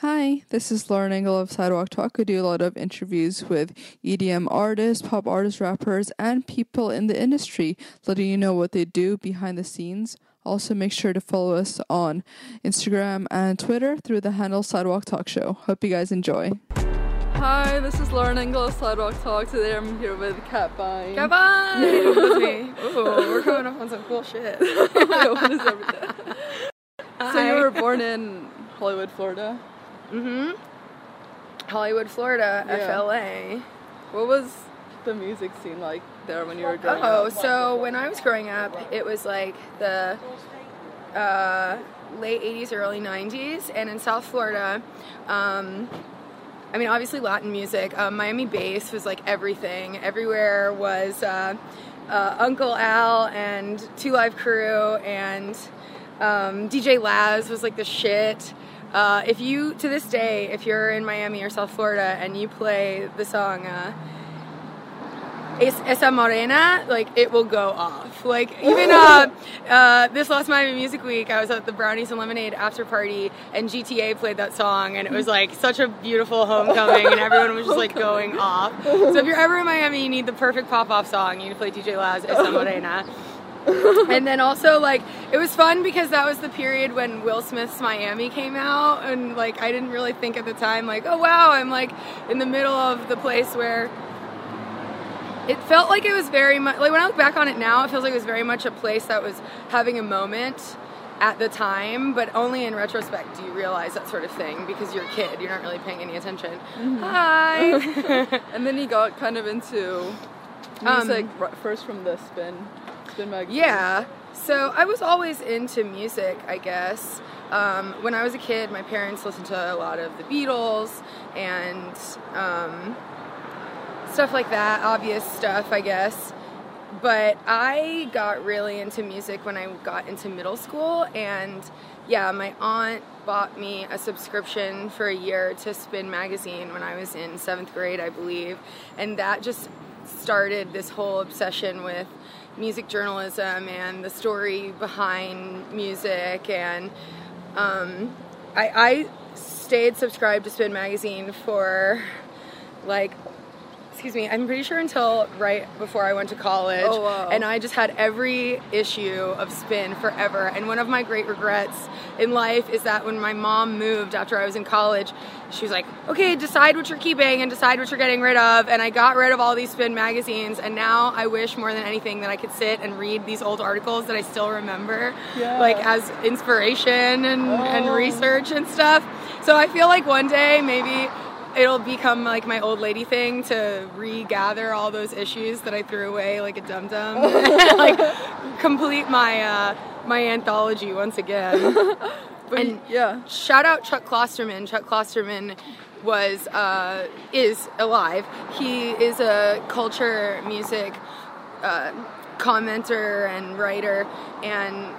Hi, this is Lauren Engel of Sidewalk Talk. I do a lot of interviews with EDM artists, pop artists, rappers, and people in the industry, letting you know what they do behind the scenes. Also, make sure to follow us on Instagram and Twitter through the handle Sidewalk Talk Show. Hope you guys enjoy. Hi, this is Lauren Engel of Sidewalk Talk. Today I'm here with Kat Bein. Kat Bein! Me. Ooh, we're coming up on some cool shit. what is everything? So you were born in Hollywood, Florida? Mm-hmm. Hollywood, Florida, Yeah. FLA. What was the music scene like there when you were growing Oh, up? Oh, so when I was growing up, it was like the uh, late 80s, early 90s, and in South Florida, um, I mean, obviously Latin music. Um, Miami bass was like everything. Everywhere was uh, uh, Uncle Al and Two Live Crew, and um, DJ Laz was like the shit. Uh, if you, to this day, if you're in Miami or South Florida and you play the song, uh, Es- Esa Morena, like it will go off. Like even uh, uh, this last Miami Music Week, I was at the Brownies and Lemonade after party, and GTA played that song, and it was like such a beautiful homecoming, and everyone was just like going off. So if you're ever in Miami, you need the perfect pop off song. You need to play DJ Laz Esa Morena. and then also like it was fun because that was the period when Will Smith's Miami came out and like I didn't really think at the time like oh wow I'm like in the middle of the place where it felt like it was very much like when I look back on it now it feels like it was very much a place that was having a moment at the time but only in retrospect do you realize that sort of thing because you're a kid you're not really paying any attention. Hi. And then he got kind of into Um, music r- first from the Spin, Yeah. So I was always into music, I guess. Um, when I was a kid, my parents listened to a lot of the Beatles and um, stuff like that, obvious stuff, I guess. But I got really into music when I got into middle school, and yeah, my aunt bought me a subscription for a year to Spin magazine when I was in seventh grade, I believe, and that just started this whole obsession with music journalism and the story behind music and um, I, I stayed subscribed to Spin magazine for like excuse me i'm pretty sure until right before i went to college Oh, wow. and i just had every issue of spin forever and one of my great regrets in life is that when my mom moved after i was in college she was like okay decide what you're keeping and decide what you're getting rid of and i got rid of all these spin magazines and now i wish more than anything that i could sit and read these old articles that i still remember Yeah. like as inspiration and, and Oh. research and stuff so i feel like one day maybe it'll become like my old lady thing to regather all those issues that I threw away like a dum dum, like complete my uh, my anthology once again. But and- yeah. Shout out Chuck Klosterman. Chuck Klosterman was uh, is alive. He is a culture music uh, commenter and writer, and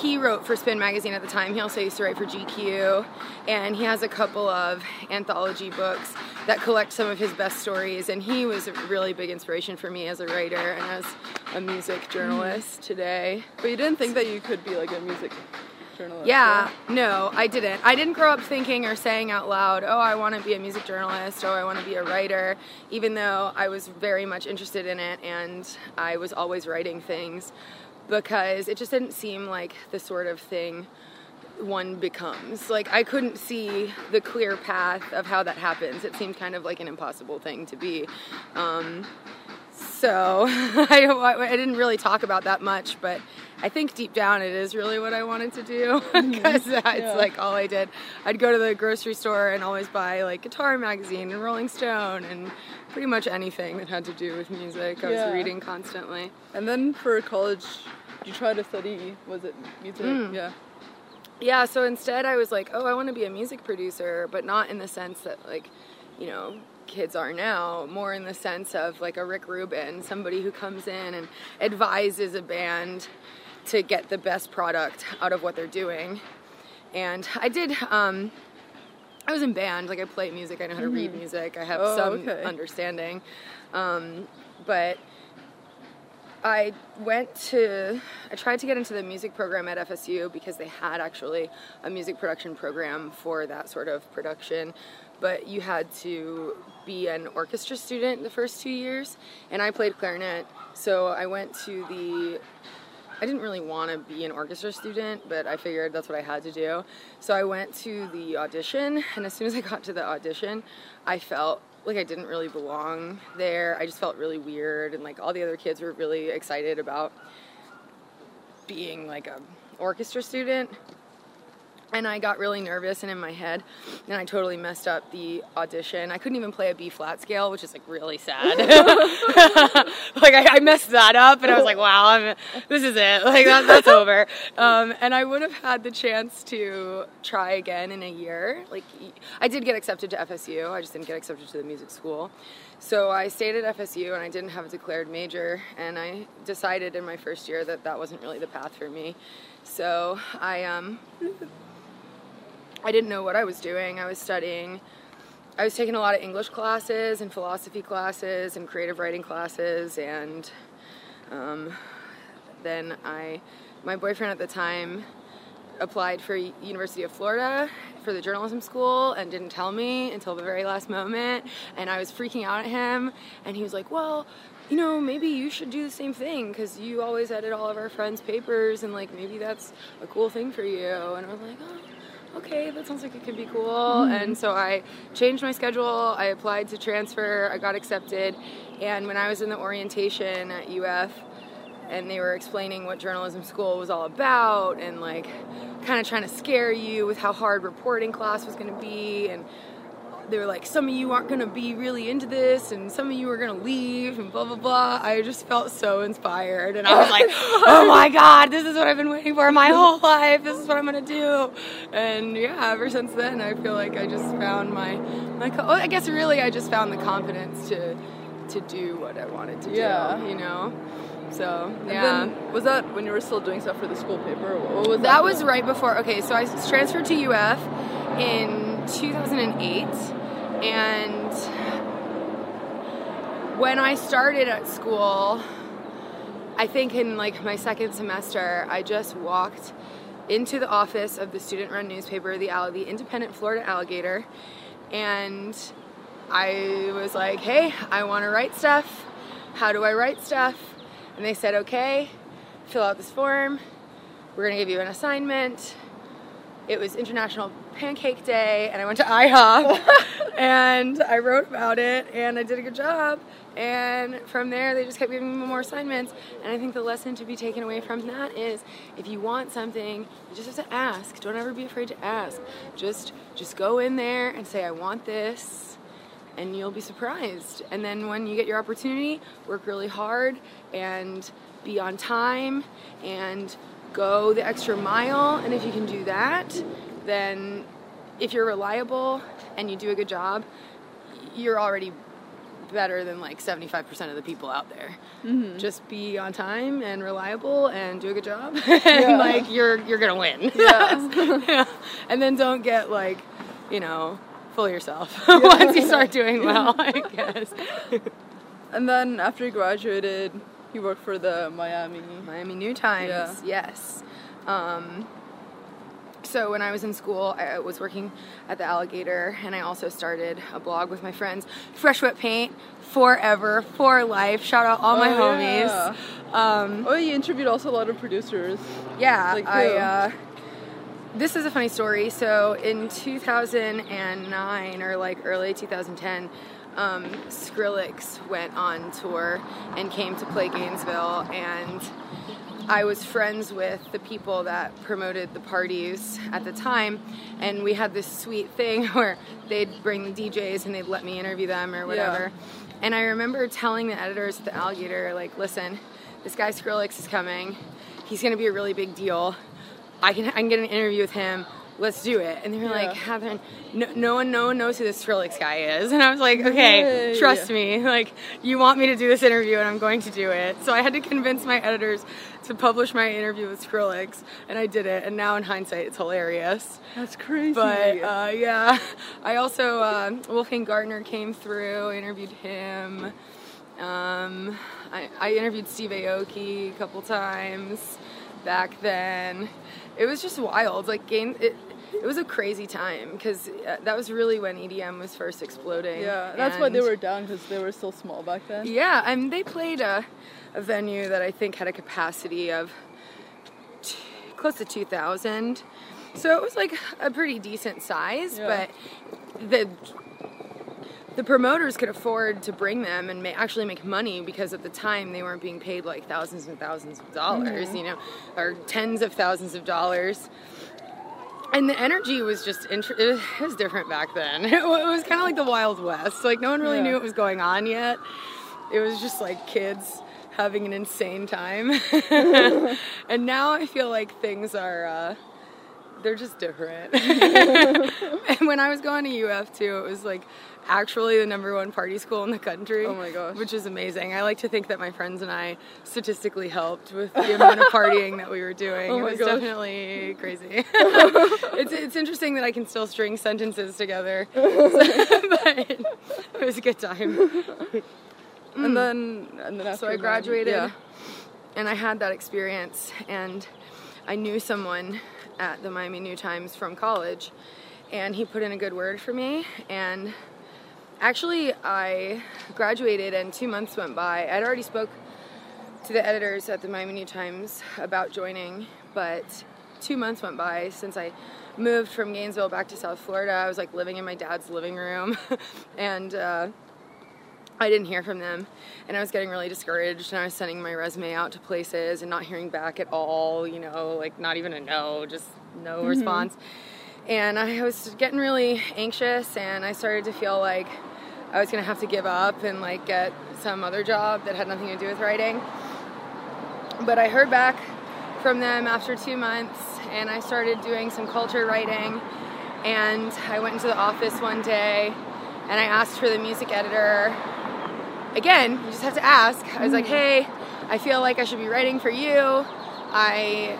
he wrote for Spin Magazine at the time. He also used to write for GQ, and he has a couple of anthology books that collect some of his best stories. And he was a really big inspiration for me as a writer and as a music journalist today. But you didn't think that you could be like a music journalist. Yeah, no, I didn't. I didn't grow up thinking or saying out loud, oh, I want to be a music journalist or I want to be a writer, even though I was very much interested in it and I was always writing things because it just didn't seem like the sort of thing one becomes. Like, I couldn't see the clear path of how that happens. It seemed kind of like an impossible thing to be. Um, so I, I didn't really talk about that much, but I think deep down it is really what I wanted to do because that's Yeah. like all I did. I'd go to the grocery store and always buy like Guitar Magazine and Rolling Stone and pretty much anything that had to do with music. I Yeah. was reading constantly. And then for college, you tried to study, was it music? Mm. Yeah. Yeah, so instead I was like, oh, I want to be a music producer, but not in the sense that like, you know, kids are now, more in the sense of like a Rick Rubin, somebody who comes in and advises a band to get the best product out of what they're doing. And I did um I was in band, like I play music, I know how to read music, I have Oh, some okay. understanding. Um, but I went to, I tried to get into the music program at FSU because they had actually a music production program for that sort of production, but you had to be an orchestra student the first two years, and I played clarinet, so I went to the I didn't really want to be an orchestra student, but I figured that's what I had to do. So I went to the audition, and as soon as I got to the audition, I felt like I didn't really belong there. I just felt really weird, and like all the other kids were really excited about being like a orchestra student. And I got really nervous and in my head, and I totally messed up the audition. I couldn't even play a B flat scale, which is like really sad. like I, I, messed that up, and I was like, "Wow, I'm, this is it. Like that, that's over." Um, and I would have had the chance to try again in a year. Like I did get accepted to FSU, I just didn't get accepted to the music school. So I stayed at FSU, and I didn't have a declared major. And I decided in my first year that that wasn't really the path for me. So I um I didn't know what I was doing. I was studying. I was taking a lot of English classes and philosophy classes and creative writing classes, and um, then I, my boyfriend at the time, applied for University of Florida for the journalism school and didn't tell me until the very last moment, and I was freaking out at him, and he was like, "Well." You know, maybe you should do the same thing because you always edit all of our friends' papers, and like maybe that's a cool thing for you. And I was like, oh, okay, that sounds like it could be cool. Mm-hmm. And so I changed my schedule. I applied to transfer. I got accepted. And when I was in the orientation at UF, and they were explaining what journalism school was all about, and like kind of trying to scare you with how hard reporting class was going to be, and they were like, some of you aren't gonna be really into this, and some of you are gonna leave, and blah blah blah. I just felt so inspired, and I was like, oh my god, this is what I've been waiting for my whole life. This is what I'm gonna do, and yeah, ever since then, I feel like I just found my my. well, I guess really, I just found the confidence to to do what I wanted to yeah. do. You know. So yeah, was that when you were still doing stuff for the school paper? What was that? That was right before. Okay, so I transferred to UF in 2008 and when I started at school I think in like my second semester I just walked into the office of the student run newspaper the the Independent Florida Alligator and I was like hey I want to write stuff. How do I write stuff? And they said okay fill out this form. We're to give you an assignment. It was International Pancake Day, and I went to IHOP, and I wrote about it, and I did a good job. And from there, they just kept giving me more assignments. And I think the lesson to be taken away from that is, if you want something, you just have to ask. Don't ever be afraid to ask. Just, just go in there and say, "I want this." and you'll be surprised. And then when you get your opportunity, work really hard and be on time and go the extra mile. And if you can do that, then if you're reliable and you do a good job, you're already better than like 75% of the people out there. Mm-hmm. Just be on time and reliable and do a good job and yeah. like you're you're going to win. Yeah. yeah. And then don't get like, you know, full yourself yeah. once you start doing well, I guess. and then after you graduated, you worked for the Miami Miami New Times. Yes. Um, so when I was in school, I was working at the Alligator, and I also started a blog with my friends. Fresh Wet Paint, forever, for life. Shout out all my oh, homies. Yeah. Um, oh, you interviewed also a lot of producers. Yeah, like I. Uh, this is a funny story. So in 2009 or like early 2010, um, Skrillex went on tour and came to play Gainesville, and I was friends with the people that promoted the parties at the time, and we had this sweet thing where they'd bring the DJs and they'd let me interview them or whatever. Yeah. And I remember telling the editors at the Alligator, like, listen, this guy Skrillex is coming. He's going to be a really big deal. I can I can get an interview with him let's do it. And they were yeah. like, Catherine, no, no, one, no one knows who this Skrillex guy is. And I was like, okay, Yay. trust me. Like, you want me to do this interview, and I'm going to do it. So I had to convince my editors to publish my interview with Skrillex, and I did it. And now, in hindsight, it's hilarious. That's crazy. But uh, yeah, I also uh, Wolfgang Gartner came through, interviewed him. Um, I, I interviewed Steve Aoki a couple times back then. It was just wild. Like game, it, it was a crazy time because uh, that was really when EDM was first exploding. Yeah, that's why they were down because they were still small back then. Yeah, I mean they played a, a venue that I think had a capacity of t- close to two thousand, so it was like a pretty decent size. Yeah. But the the promoters could afford to bring them and ma- actually make money because at the time they weren't being paid like thousands and thousands of dollars, you know, or tens of thousands of dollars. And the energy was just int- it was different back then. It was kind of like the Wild West. Like no one really Yeah. knew what was going on yet. It was just like kids having an insane time. and now I feel like things are uh, they're just different. and when I was going to UF too, it was like actually the number one party school in the country. Oh my gosh. Which is amazing. I like to think that my friends and I statistically helped with the amount of partying that we were doing. Oh it was gosh. definitely crazy. it's it's interesting that I can still string sentences together. but it was a good time. And mm. then and then after So I graduated Yeah. and I had that experience and I knew someone at the Miami New Times from college and he put in a good word for me and actually I graduated and 2 months went by. I'd already spoke to the editors at the Miami New Times about joining, but 2 months went by since I moved from Gainesville back to South Florida. I was like living in my dad's living room and uh I didn't hear from them, and I was getting really discouraged. And I was sending my resume out to places and not hearing back at all. You know, like not even a no, just no mm-hmm. response. And I was getting really anxious, and I started to feel like I was gonna have to give up and like get some other job that had nothing to do with writing. But I heard back from them after two months, and I started doing some culture writing. And I went into the office one day, and I asked for the music editor again, you just have to ask. I was like, hey, I feel like I should be writing for you. I,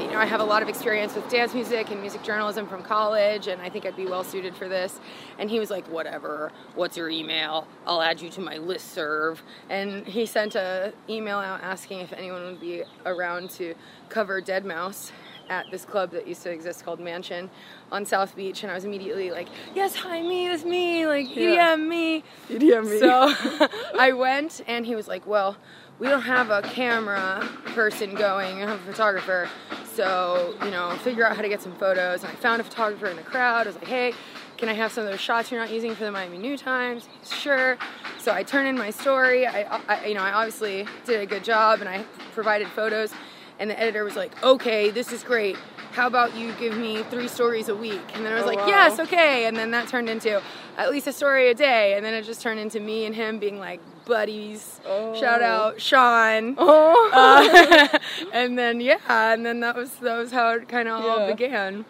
you know, I have a lot of experience with dance music and music journalism from college, and I think I'd be well suited for this. And he was like, whatever. What's your email? I'll add you to my list serve. And he sent a email out asking if anyone would be around to cover Deadmau5 at this club that used to exist called Mansion on South Beach, and I was immediately like, "Yes, hi, me, that's me, like Yeah. EDM, me." EDM me. So I went, and he was like, "Well, we don't have a camera person going, we don't have a photographer, so you know, figure out how to get some photos." And I found a photographer in the crowd. I was like, "Hey." Can I have some of those shots you're not using for the Miami New Times? Sure. So I turn in my story. I, I, you know, I obviously did a good job, and I provided photos. And the editor was like, "Okay, this is great. How about you give me three stories a week?" And then I was Oh, like, wow. "Yes, okay." And then that turned into at least a story a day, and then it just turned into me and him being like buddies. Shout Oh. out Sean. Oh. Uh, and then yeah, and then that was that was how it kind of all began.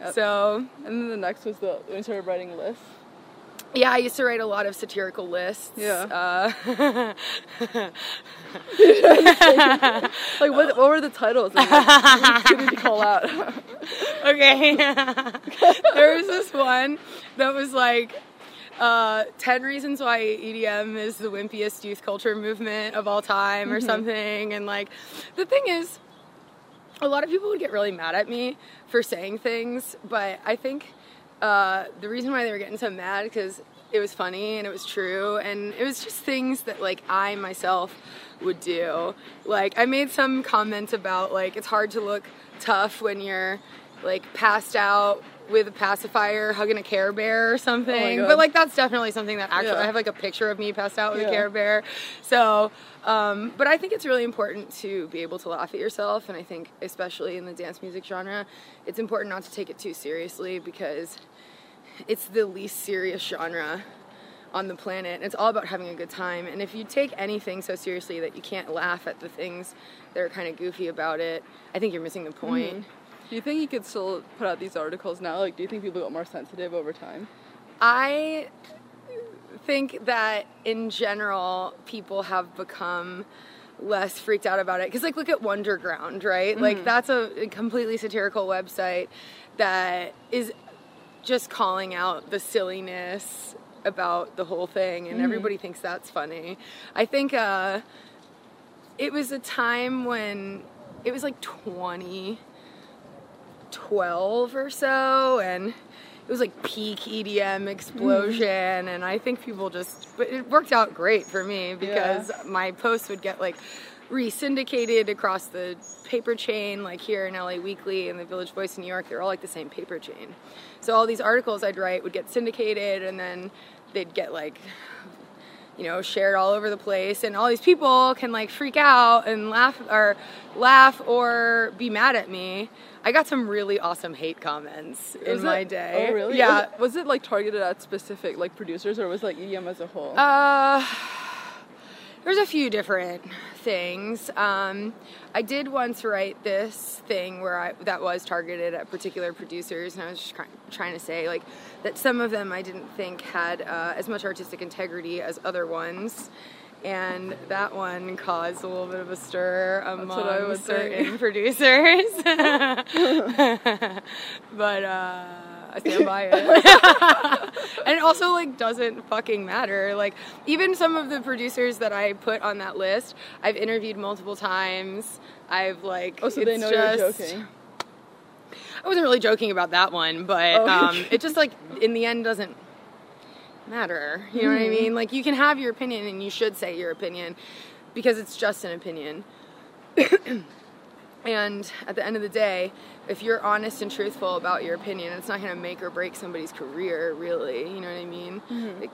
Yep. So and then the next was the you started writing lists. Yeah, I used to write a lot of satirical lists. Yeah. Uh, Like what? What were the titles? Like, who did you call out? okay. there was this one that was like uh, 10 reasons why EDM is the wimpiest youth culture movement of all time or something. And like, the thing is, a lot of people would get really mad at me for saying things, but I think uh, the reason why they were getting so mad because it was funny and it was true and it was just things that like I myself would do. Like I made some comments about like it's hard to look tough when you're like passed out with a pacifier hugging a care bear or something. God. but like that's definitely something that actually Yeah. I have like a picture of me passed out with Yeah. a care bear. So, um, but I think it's really important to be able to laugh at yourself, and I think especially in the dance music genre, it's important not to take it too seriously because it's the least serious genre on the planet. It's all about having a good time, and if you take anything so seriously that you can't laugh at the things that are kind of goofy about it, I think you're missing the point. Do you think you could still put out these articles now? Like, do you think people got more sensitive over time? I think that in general, people have become less freaked out about it. Because, like, look at Wonderground, right? Like, that's a, completely satirical website that is just calling out the silliness about the whole thing, and everybody thinks that's funny. I think uh, it was a time when it was like 2012 or so, and it was like peak EDM explosion, and I think people just, but it worked out great for me because my posts would get like re-syndicated across the paper chain, like here in LA Weekly and the Village Voice in New York. They're all like the same paper chain. So all these articles I'd write would get syndicated, and then they'd get like you know, shared all over the place, and all these people can like freak out and laugh or laugh or be mad at me. I got some really awesome hate comments in Was my it- day. Oh, really? Yeah. Was it, was it like targeted at specific like producers, or was it, like EDM as a whole? Uh, there's a few different things. Um, I did once write this thing where I that was targeted at particular producers, and I was just try, trying to say like that some of them I didn't think had uh, as much artistic integrity as other ones. And that one caused a little bit of a stir among what I would certain producers. but uh, I stand by it. and it also like doesn't fucking matter. Like even some of the producers that I put on that list, I've interviewed multiple times. I've like oh, so they know you're joking. I wasn't really joking about that one, but Oh. um, it just like in the end doesn't matter. You know what I Mm-hmm. mean? Like you can have your opinion and you should say your opinion because it's just an opinion. and at the end of the day, if you're honest and truthful about your opinion, it's not going to make or break somebody's career, really. You know what I mean? Like,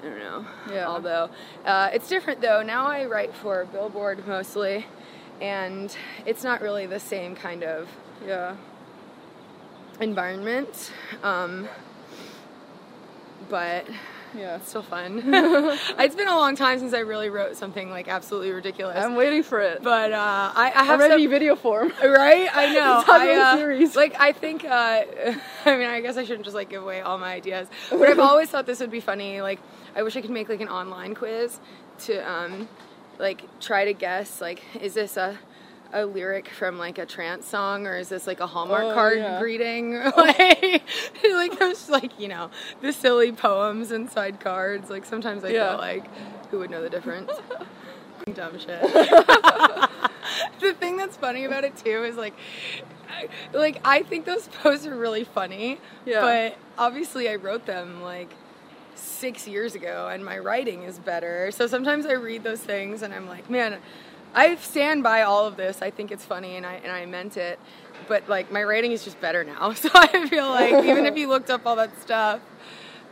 I don't know. Mm-hmm. Yeah. Although uh, it's different though. Now I write for Billboard mostly, and it's not really the same kind of Yeah. environment. Um, but Yeah. it's still fun. it's been a long time since I really wrote something like absolutely ridiculous. I'm waiting for it. but uh, I, I have Already some, video form. right? I know. It's I, uh, series. Like I think. Uh, I mean, I guess I shouldn't just like give away all my ideas. But I've always thought this would be funny. Like, I wish I could make like an online quiz to um, like try to guess like, is this a a lyric from like a trance song or is this like a Hallmark Oh, card yeah. greeting? like, like those like you know the silly poems inside cards. Like sometimes I Yeah. feel like who would know the difference? Dumb shit. the thing that's funny about it too is like, I- like I think those posts are really funny. Yeah. But obviously, I wrote them like six years ago, and my writing is better. So sometimes I read those things, and I'm like, man, I stand by all of this. I think it's funny, and I and I meant it. But like my writing is just better now. So I feel like even if you looked up all that stuff.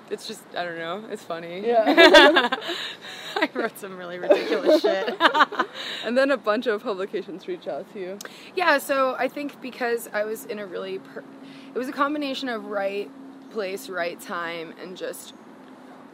It's just I don't know. It's funny. Yeah. I wrote some really ridiculous shit. and then a bunch of publications reach out to you. Yeah, so I think because I was in a really, per- it was a combination of right place, right time, and just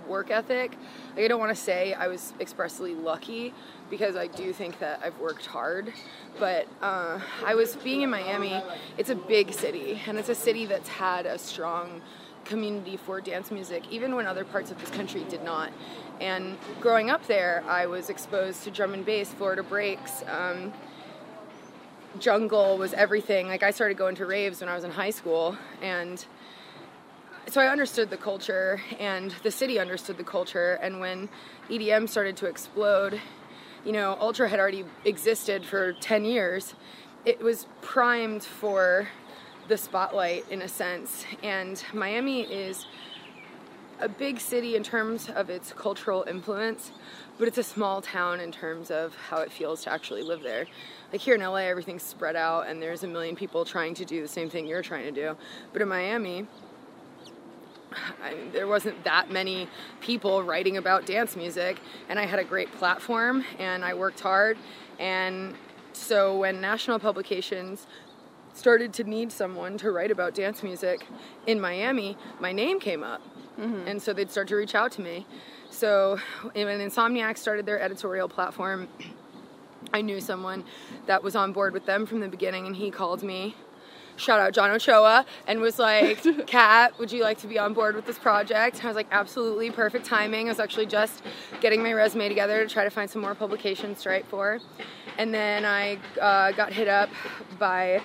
work ethic. Like, I don't want to say I was expressly lucky because I do think that I've worked hard, but uh, I was being in Miami. It's a big city, and it's a city that's had a strong community for dance music, even when other parts of this country did not. And growing up there, I was exposed to drum and bass, Florida breaks. Um, jungle was everything. Like I started going to raves when I was in high school and so I understood the culture and the city understood the culture and when EDM started to explode, you know, Ultra had already existed for 10 years. It was primed for the spotlight in a sense and Miami is a big city in terms of its cultural influence, but it's a small town in terms of how it feels to actually live there. Like here in LA, everything's spread out and there's a million people trying to do the same thing you're trying to do. But in Miami, I mean, there wasn't that many people writing about dance music, and I had a great platform and I worked hard. And so when national publications started to need someone to write about dance music in Miami, my name came up. Mm-hmm. And so they'd start to reach out to me. So when Insomniac started their editorial platform, I knew someone that was on board with them from the beginning, and he called me. Shout out John Ochoa and was like, Kat, would you like to be on board with this project? And I was like, absolutely, perfect timing. I was actually just getting my resume together to try to find some more publications to write for. And then I uh, got hit up by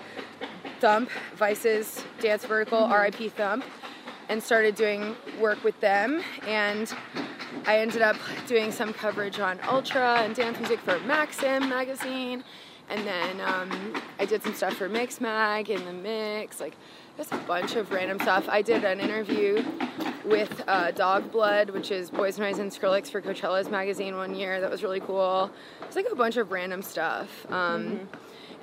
Thump, Vice's dance vertical, RIP Thump. and started doing work with them. And I ended up doing some coverage on Ultra and dance music for Maxim magazine. And then um, I did some stuff for Mixmag in the mix, like just a bunch of random stuff. I did an interview with uh, Dog Blood, which is Boys Noize and Skrillex for Coachella's magazine one year. That was really cool. It's like a bunch of random stuff. Um, mm-hmm.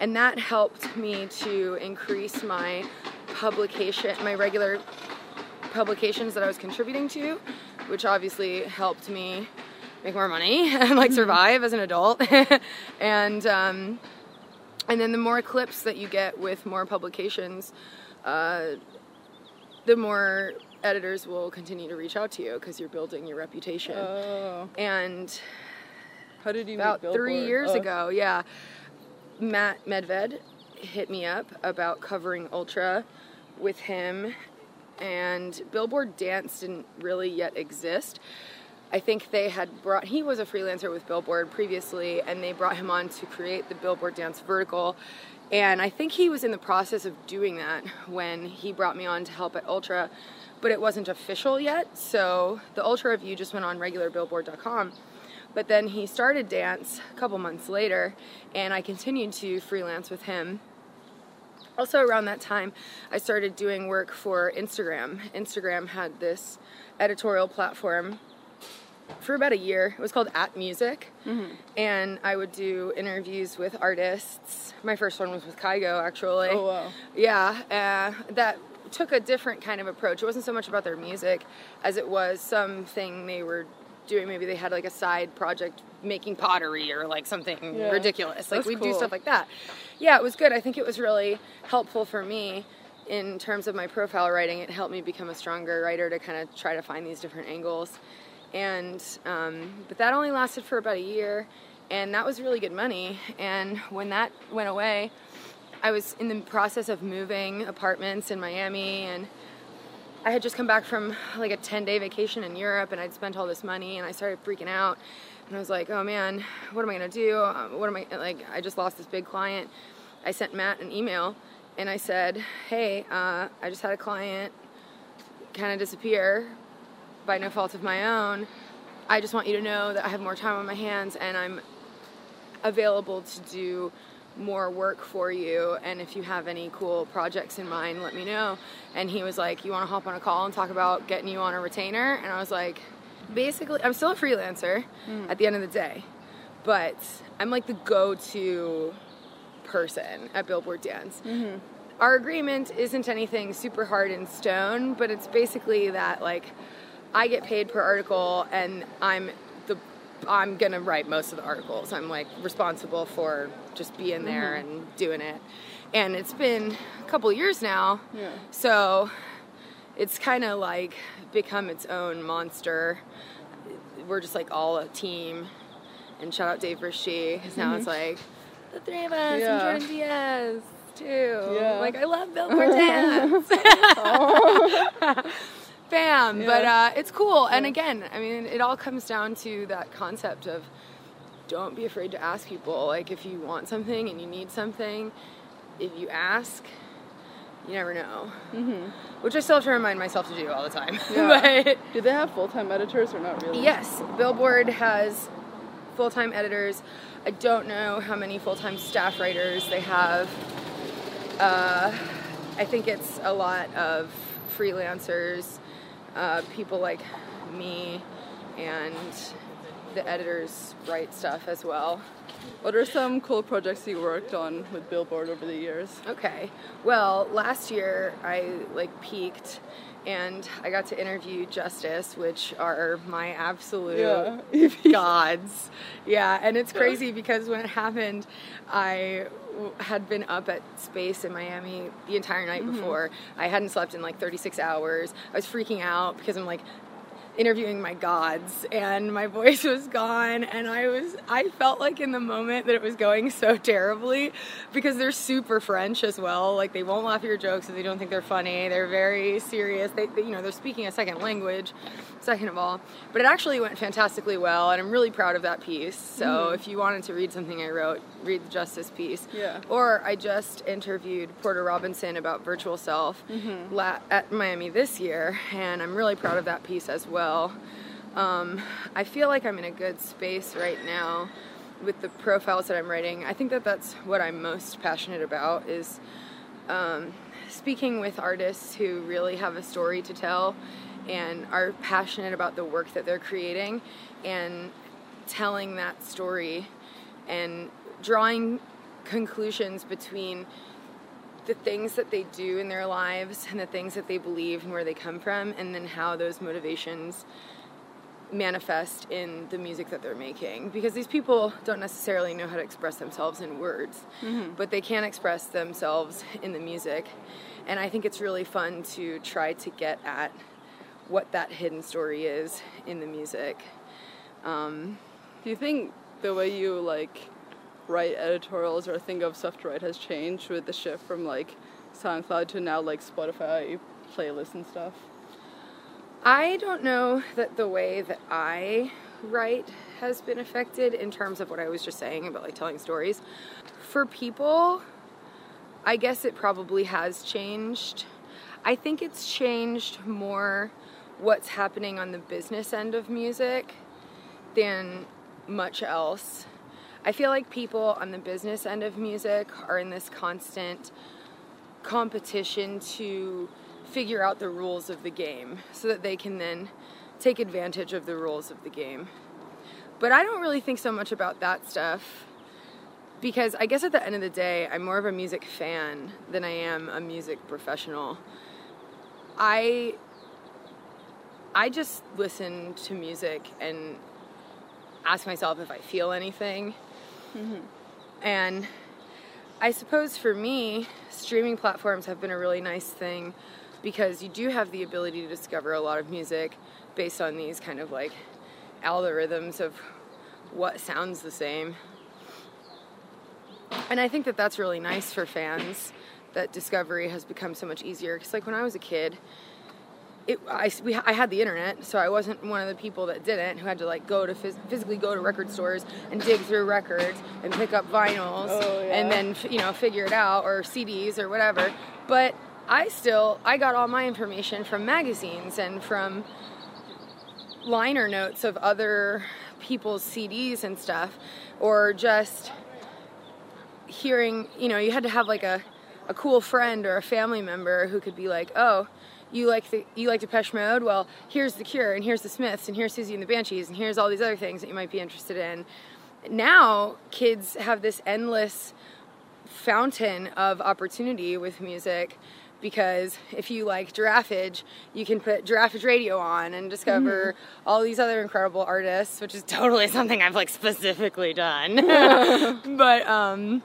And that helped me to increase my publication, my regular publications that I was contributing to, which obviously helped me make more money and like mm-hmm. survive as an adult. and um, and then the more clips that you get with more publications, uh, the more editors will continue to reach out to you because you're building your reputation. Oh. And how did you about three years oh. ago? Yeah, Matt Medved hit me up about covering Ultra with him, and Billboard Dance didn't really yet exist. I think they had brought, he was a freelancer with Billboard previously, and they brought him on to create the Billboard Dance vertical. And I think he was in the process of doing that when he brought me on to help at Ultra, but it wasn't official yet. So the Ultra review just went on regularbillboard.com. But then he started dance a couple months later, and I continued to freelance with him. Also, around that time, I started doing work for Instagram. Instagram had this editorial platform for about a year. It was called At Music, mm-hmm. and I would do interviews with artists. My first one was with Kygo, actually. Oh wow! Yeah, uh, that took a different kind of approach. It wasn't so much about their music as it was something they were doing. Maybe they had like a side project making pottery or like something yeah. ridiculous. Like we cool. do stuff like that. Yeah, it was good. I think it was really helpful for me in terms of my profile writing. It helped me become a stronger writer to kind of try to find these different angles and um, but that only lasted for about a year and that was really good money. And when that went away i was in the process of moving apartments in miami and i had just come back from like a 10 day vacation in europe and i'd spent all this money and i started freaking out. And i was like oh man what am i going to do? Uh, what am i like i just lost this big client. I sent matt an email and i said hey uh, i just had a client kind of disappear by no fault of my own. I just want you to know that I have more time on my hands and I'm available to do more work for you and if you have any cool projects in mind let me know and he was like you want to hop on a call and talk about getting you on a retainer and i was like basically i'm still a freelancer mm. at the end of the day but i'm like the go-to person at billboard dance mm-hmm. our agreement isn't anything super hard in stone but it's basically that like I get paid per article, and I'm the I'm gonna write most of the articles. I'm like responsible for just being there mm-hmm. and doing it. And it's been a couple years now, yeah. so it's kind of like become its own monster. We're just like all a team. And shout out Dave Rishty, because now mm-hmm. it's like the three of us yeah. and Jordan Diaz too. Yeah. Like I love Billboard Dance. bam. Yeah. But uh, it's cool. Yeah. And again, I mean, it all comes down to that concept of don't be afraid to ask people. Like, if you want something and you need something, if you ask, you never know. Mm-hmm. Which I still have to remind myself to do all the time. Yeah. but do they have full time editors or not really? Yes, Billboard has full time editors. I don't know how many full time staff writers they have. Uh, I think it's a lot of freelancers uh, people like me and the editors write stuff as well. What are some cool projects you worked on with Billboard over the years? Okay. Well, last year I like peaked and I got to interview Justice, which are my absolute yeah. gods. Yeah, and it's crazy because when it happened, I had been up at space in Miami the entire night mm-hmm. before. I hadn't slept in like 36 hours. I was freaking out because I'm like, interviewing my gods and my voice was gone and I was I felt like in the moment that it was going so terribly because they're super French as well. Like they won't laugh at your jokes if they don't think they're funny. They're very serious. They, they you know they're speaking a second language second of all but it actually went fantastically well and I'm really proud of that piece so mm-hmm. if you wanted to read something I wrote read the justice piece yeah or I just interviewed Porter Robinson about virtual self mm-hmm. at Miami this year and I'm really proud of that piece as well well. Um, I feel like I'm in a good space right now with the profiles that I'm writing. I think that that's what I'm most passionate about is um, speaking with artists who really have a story to tell and are passionate about the work that they're creating and telling that story and drawing conclusions between the things that they do in their lives and the things that they believe and where they come from, and then how those motivations manifest in the music that they're making. Because these people don't necessarily know how to express themselves in words, mm-hmm. but they can express themselves in the music. And I think it's really fun to try to get at what that hidden story is in the music. Um, do you think the way you like write editorials or think of stuff to write has changed with the shift from like SoundCloud to now like Spotify playlists and stuff? I don't know that the way that I write has been affected in terms of what I was just saying about like telling stories. For people, I guess it probably has changed. I think it's changed more what's happening on the business end of music than much else. I feel like people on the business end of music are in this constant competition to figure out the rules of the game so that they can then take advantage of the rules of the game. But I don't really think so much about that stuff because I guess at the end of the day, I'm more of a music fan than I am a music professional. I I just listen to music and ask myself if I feel anything. Mm-hmm. And I suppose for me, streaming platforms have been a really nice thing because you do have the ability to discover a lot of music based on these kind of like algorithms of what sounds the same. And I think that that's really nice for fans that discovery has become so much easier because like when I was a kid, it, I, we, I had the internet, so I wasn't one of the people that didn't, who had to like go to phys- physically go to record stores and dig through records and pick up vinyls oh, yeah. and then you know figure it out or CDs or whatever. But I still I got all my information from magazines and from liner notes of other people's CDs and stuff, or just hearing. You know, you had to have like a a cool friend or a family member who could be like, oh you like the you like Depeche Mode? Well, here's the Cure, and here's the Smiths, and here's Siouxsie and the Banshees, and here's all these other things that you might be interested in. Now, kids have this endless fountain of opportunity with music because if you like Giraffage, you can put Giraffage Radio on and discover mm-hmm. all these other incredible artists, which is totally something I've like specifically done. but um,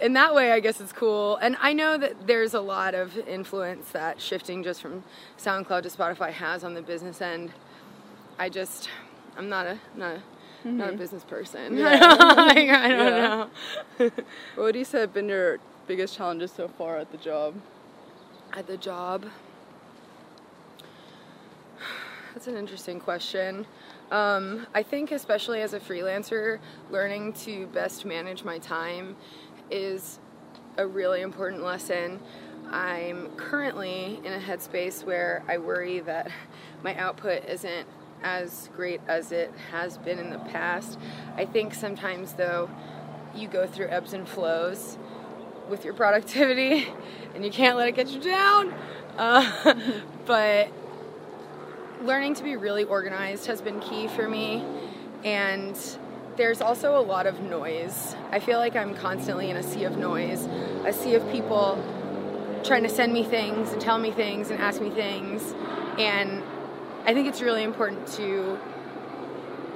in that way, I guess it's cool. And I know that there's a lot of influence that shifting just from SoundCloud to Spotify has on the business end. I just, I'm not a not a, mm-hmm. not a mm-hmm. business person. Yeah. like, I don't yeah. know. what do you say have been your biggest challenges so far at the job? At the job. That's an interesting question. Um, I think, especially as a freelancer, learning to best manage my time is a really important lesson. I'm currently in a headspace where I worry that my output isn't as great as it has been in the past. I think sometimes, though, you go through ebbs and flows with your productivity and you can't let it get you down. Uh, but learning to be really organized has been key for me. And there's also a lot of noise. I feel like I'm constantly in a sea of noise, a sea of people trying to send me things and tell me things and ask me things. And I think it's really important to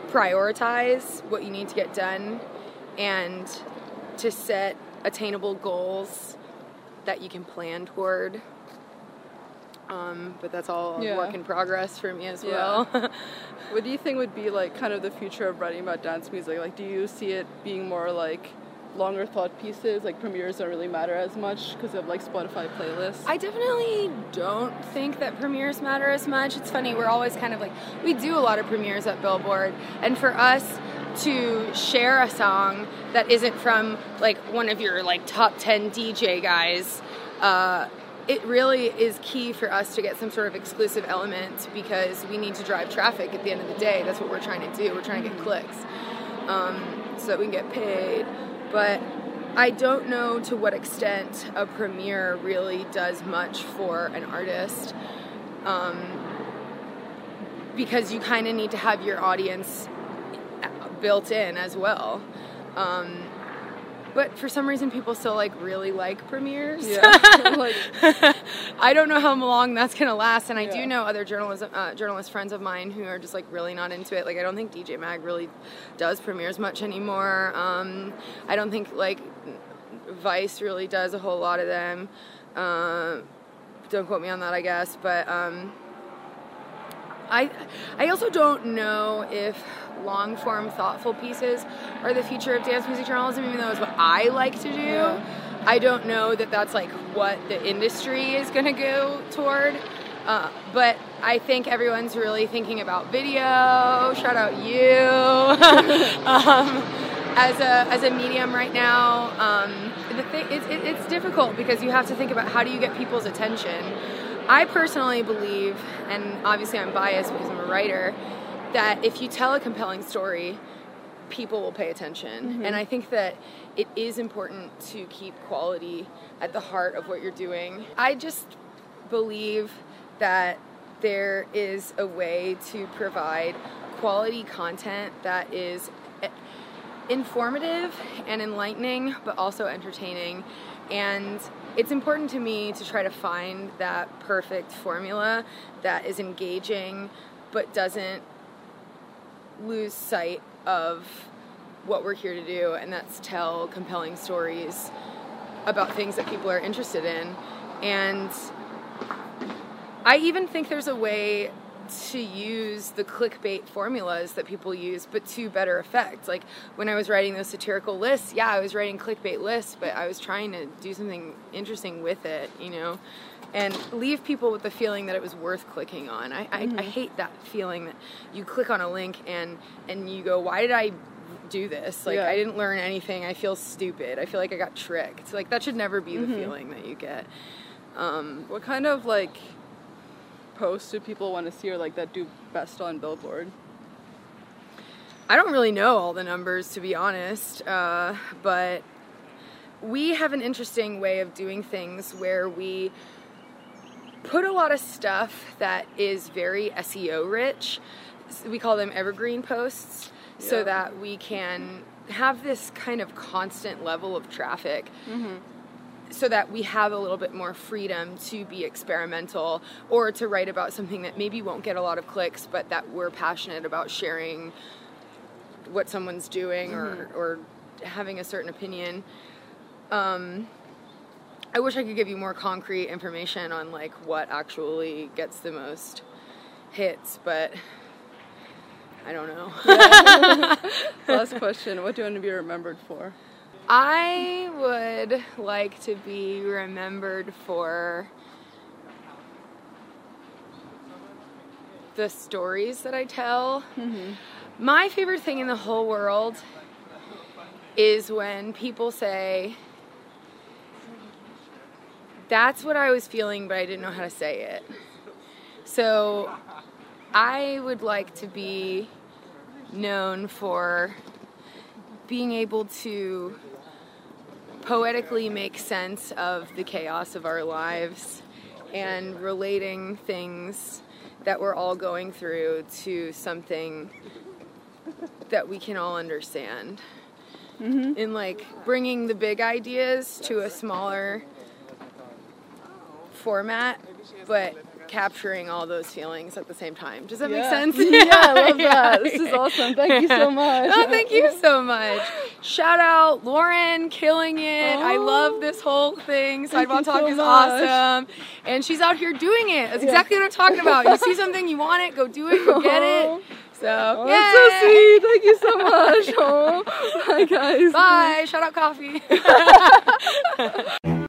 prioritize what you need to get done and to set attainable goals that you can plan toward. Um, but that's all Yeah. work in progress for me as Yeah. well. What do you think would be like kind of the future of writing about dance music? Like, do you see it being more like longer thought pieces? Like premieres don't really matter as much because of like Spotify playlists. I definitely don't think that premieres matter as much. It's funny, we're always kind of like, we do a lot of premieres at Billboard, and for us to share a song that isn't from like one of your like top 10 DJ guys, uh, it really is key for us to get some sort of exclusive element because we need to drive traffic at the end of the day. That's what we're trying to do. We're trying to get clicks um, so that we can get paid. But I don't know to what extent a premiere really does much for an artist um, because you kind of need to have your audience built in as well. Um, but for some reason, people still like really like premieres. yeah, like I don't know how long that's gonna last, and I Yeah. do know other journalism uh, journalist friends of mine who are just like really not into it. Like I don't think DJ Mag really does premieres much anymore. Um, I don't think like Vice really does a whole lot of them. Uh, don't quote me on that, I guess, but. Um, I I also don't know if long form thoughtful pieces are the future of dance music journalism even though it's what I like to do. Yeah. I don't know that that's like what the industry is going to go toward. Uh, but I think everyone's really thinking about video. Shout out you um, as a as a medium right now. Um, the thing it's, it, it's difficult because you have to think about how do you get people's attention. I personally believe, and obviously I'm biased because I'm a writer, that if you tell a compelling story, people will pay attention. And I think that it is important to keep quality at the heart of what you're doing. I just believe that there is a way to provide quality content that is eh, informative and enlightening, but also entertaining. And it's important to me to try to find that perfect formula that is engaging but doesn't lose sight of what we're here to do, and that's tell compelling stories about things that people are interested in. And I even think there's a way to use the clickbait formulas that people use, but to better effect. Like when I was writing those satirical lists, yeah, I was writing clickbait lists, but I was trying to do something interesting with it, you know, and leave people with the feeling that it was worth clicking on. I, I, I hate that feeling that you click on a link and and you go, why did I do this? Like Yeah. I didn't learn anything. I feel stupid. I feel like I got tricked. Like that should never be the feeling that you get. Um, what kind of like posts do people want to see or like that do best on Billboard? I don't really know all the numbers to be honest, uh, but we have an interesting way of doing things where we put a lot of stuff that is very SEO rich. We call them evergreen posts, so that we can have this kind of constant level of traffic. So that we have a little bit more freedom to be experimental or to write about something that maybe won't get a lot of clicks, but that we're passionate about sharing what someone's doing or, or having a certain opinion. Um, I wish I could give you more concrete information on like what actually gets the most hits, but I don't know. Last question: What do you want to be remembered for? I would like to be remembered for the stories that I tell. Mm-hmm. My favorite thing in the whole world is when people say, That's what I was feeling, but I didn't know how to say it. So I would like to be known for being able to poetically make sense of the chaos of our lives and relating things that we're all going through to something that we can all understand. Mm-hmm. In like bringing the big ideas to a smaller format, but capturing all those feelings at the same time. Does that Yeah. make sense? Yeah, I love that. This is awesome. Thank you so oh, much. Oh, thank you so much. shout out Lauren, killing it. I love oh. this whole thing. Sidewalk you Talk so is much. awesome. And she's out here doing it. That's exactly what I'm talking about. You see something, you want it, go do it, go get it. Oh. So, Oh, yeah. that's so sweet. Thank you so much. Oh, bye, guys. Bye. Shout out coffee.